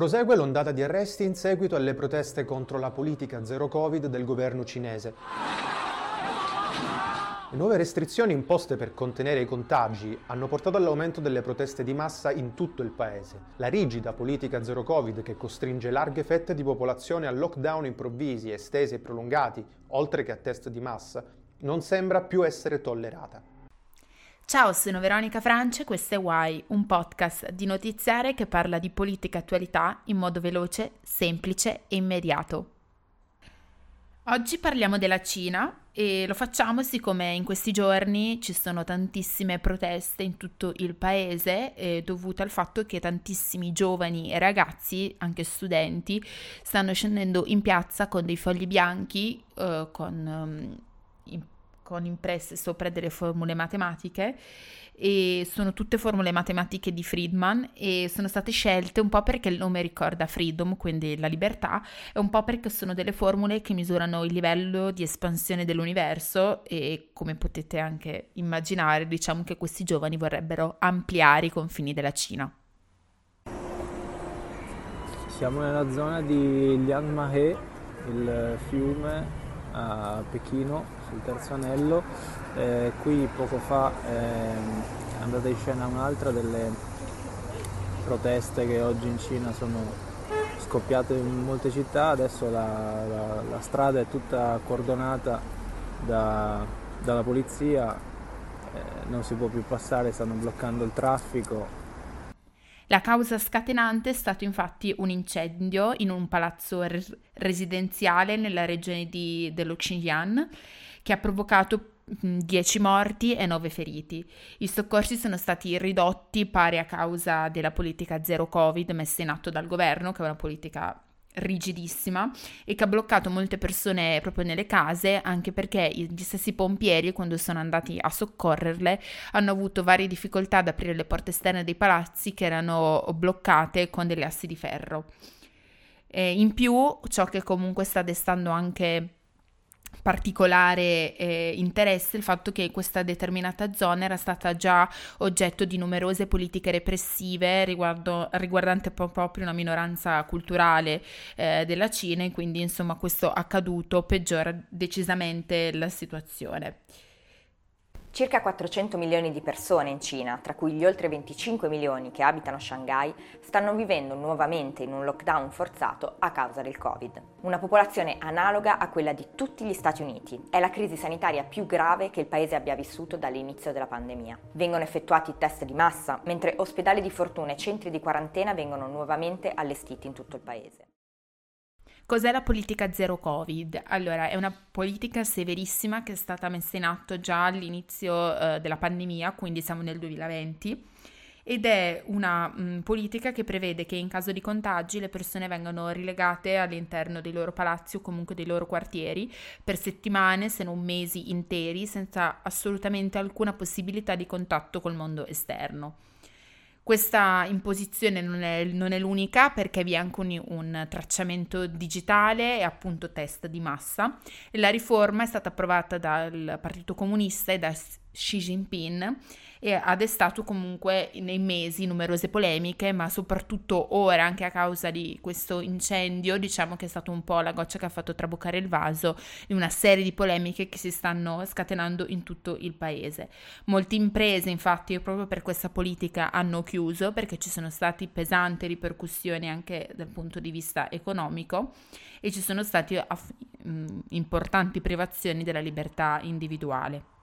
Prosegue l'ondata di arresti in seguito alle proteste contro la politica zero Covid del governo cinese. Le nuove restrizioni imposte per contenere i contagi hanno portato all'aumento delle proteste di massa in tutto il paese. La rigida politica zero Covid che costringe larghe fette di popolazione a lockdown improvvisi, estesi e prolungati, oltre che a test di massa, non sembra più essere tollerata. Ciao, sono Veronica Francia e questo è Why, un podcast di notiziare che parla di politica attualità in modo veloce, semplice e immediato. Oggi parliamo della Cina e lo facciamo siccome in questi giorni ci sono tantissime proteste in tutto il paese eh, dovute al fatto che tantissimi giovani e ragazzi, anche studenti, stanno scendendo in piazza con dei fogli bianchi, eh, con um, con impresse sopra delle formule matematiche e sono tutte formule matematiche di Friedman e sono state scelte un po' perché il nome ricorda freedom, quindi la libertà, e un po' perché sono delle formule che misurano il livello di espansione dell'universo e come potete anche immaginare, diciamo che questi giovani vorrebbero ampliare i confini della Cina. Siamo nella zona di Lianmahe, il fiume a Pechino sul terzo anello. Eh, qui poco fa eh, è andata in scena un'altra delle proteste che oggi in Cina sono scoppiate in molte città, adesso la, la, la strada è tutta cordonata da, dalla polizia, eh, non si può più passare, stanno bloccando il traffico, la causa scatenante è stato infatti un incendio in un palazzo res- residenziale nella regione di, dello Xinjiang che ha provocato 10 morti e 9 feriti. I soccorsi sono stati ridotti pari a causa della politica zero Covid messa in atto dal governo, che è una politica rigidissima e che ha bloccato molte persone proprio nelle case anche perché gli stessi pompieri quando sono andati a soccorrerle hanno avuto varie difficoltà ad aprire le porte esterne dei palazzi che erano bloccate con delle assi di ferro. E in più ciò che comunque sta destando anche particolare eh, interesse il fatto che questa determinata zona era stata già oggetto di numerose politiche repressive riguardo, riguardante proprio una minoranza culturale eh, della Cina e quindi insomma questo accaduto peggiora decisamente la situazione. Circa 400 milioni di persone in Cina, tra cui gli oltre 25 milioni che abitano Shanghai, stanno vivendo nuovamente in un lockdown forzato a causa del Covid. Una popolazione analoga a quella di tutti gli Stati Uniti. È la crisi sanitaria più grave che il paese abbia vissuto dall'inizio della pandemia. Vengono effettuati test di massa, mentre ospedali di fortuna e centri di quarantena vengono nuovamente allestiti in tutto il paese. Cos'è la politica zero Covid? Allora, è una politica severissima che è stata messa in atto già all'inizio eh, della pandemia, quindi siamo nel 2020, ed è una mh, politica che prevede che in caso di contagi le persone vengano rilegate all'interno dei loro palazzi o comunque dei loro quartieri per settimane, se non mesi interi, senza assolutamente alcuna possibilità di contatto col mondo esterno. Questa imposizione non è, non è, l'unica perché vi è anche un, un, tracciamento digitale e appunto test di massa. La riforma è stata approvata dal Partito Comunista e da Xi Jinping e ha destato comunque nei mesi numerose polemiche, ma soprattutto ora, anche a causa di questo incendio, diciamo che è stato un po' la goccia che ha fatto traboccare il vaso di una serie di polemiche che si stanno scatenando in tutto il paese. Molte imprese, infatti, proprio per questa politica hanno chiuso perché ci sono state pesanti ripercussioni anche dal punto di vista economico e ci sono state aff- importanti privazioni della libertà individuale.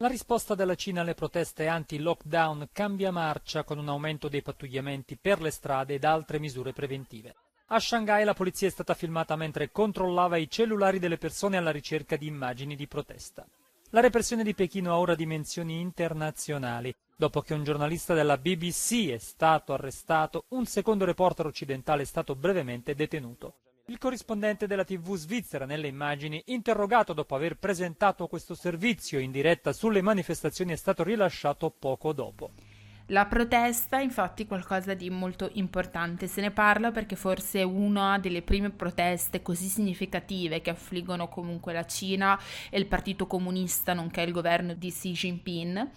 La risposta della Cina alle proteste anti-lockdown cambia marcia con un aumento dei pattugliamenti per le strade ed altre misure preventive. A Shanghai la polizia è stata filmata mentre controllava i cellulari delle persone alla ricerca di immagini di protesta. La repressione di Pechino ha ora dimensioni internazionali. Dopo che un giornalista della BBC è stato arrestato, un secondo reporter occidentale è stato brevemente detenuto. Il corrispondente della TV svizzera nelle immagini, interrogato dopo aver presentato questo servizio in diretta sulle manifestazioni, è stato rilasciato poco dopo. La protesta infatti è qualcosa di molto importante, se ne parla perché forse è una delle prime proteste così significative che affliggono comunque la Cina e il Partito Comunista, nonché il governo di Xi Jinping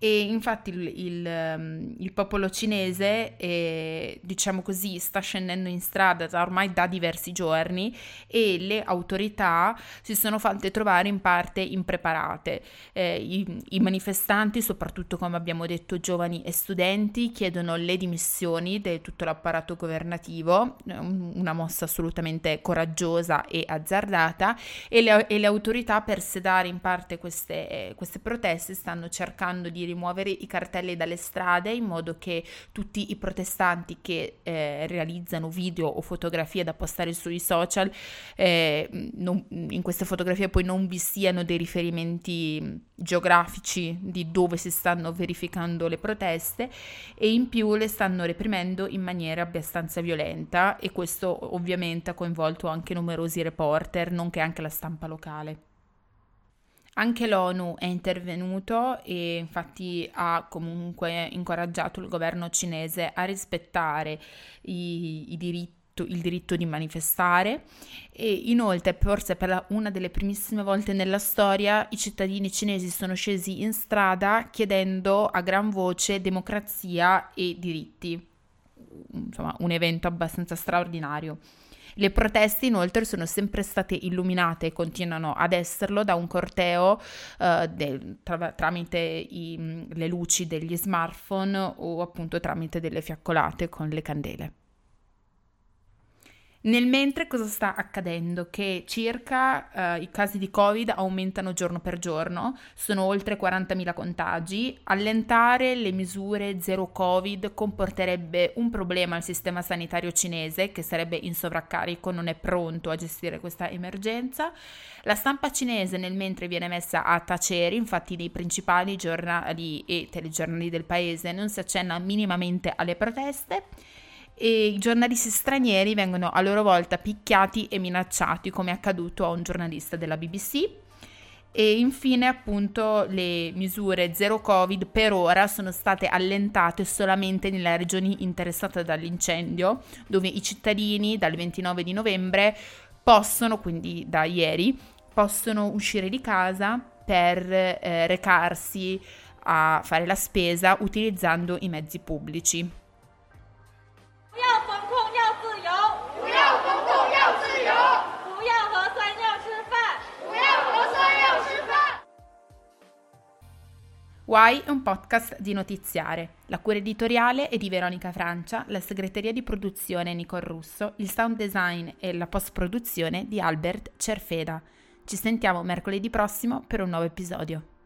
e infatti il, il, ehm, il popolo cinese, eh, diciamo così, sta scendendo in strada da ormai da diversi giorni e le autorità si sono fatte trovare in parte impreparate. Eh, i, I manifestanti, soprattutto come abbiamo detto giovani e studenti, chiedono le dimissioni di tutto l'apparato governativo, una mossa assolutamente coraggiosa e azzardata e le, e le autorità per sedare in parte queste, queste proteste stanno cercando di rimuovere i cartelli dalle strade in modo che tutti i protestanti che eh, realizzano video o fotografie da postare sui social, eh, non, in queste fotografie poi non vi siano dei riferimenti geografici di dove si stanno verificando le proteste e in più le stanno reprimendo in maniera abbastanza violenta e questo ovviamente ha coinvolto anche numerosi reporter, nonché anche la stampa locale. Anche l'ONU è intervenuto e infatti ha comunque incoraggiato il governo cinese a rispettare i, i diritti il diritto di manifestare. E inoltre forse per la, una delle primissime volte nella storia i cittadini cinesi sono scesi in strada chiedendo a gran voce democrazia e diritti. Insomma un evento abbastanza straordinario. Le proteste inoltre sono sempre state illuminate e continuano ad esserlo da un corteo uh, del, tra, tramite i, le luci degli smartphone o appunto tramite delle fiaccolate con le candele. Nel mentre cosa sta accadendo? Che circa uh, i casi di Covid aumentano giorno per giorno, sono oltre 40.000 contagi, allentare le misure zero Covid comporterebbe un problema al sistema sanitario cinese che sarebbe in sovraccarico, non è pronto a gestire questa emergenza. La stampa cinese nel mentre viene messa a tacere, infatti nei principali giornali e telegiornali del paese non si accenna minimamente alle proteste e i giornalisti stranieri vengono a loro volta picchiati e minacciati come è accaduto a un giornalista della BBC. E infine appunto le misure zero covid per ora sono state allentate solamente nelle regioni interessate dall'incendio dove i cittadini dal 29 di novembre possono, quindi da ieri, possono uscire di casa per eh, recarsi a fare la spesa utilizzando i mezzi pubblici. Why è un podcast di notiziare. La cura editoriale è di Veronica Francia, la segreteria di produzione Nicole Russo, il sound design e la post-produzione di Albert Cerfeda. Ci sentiamo mercoledì prossimo per un nuovo episodio.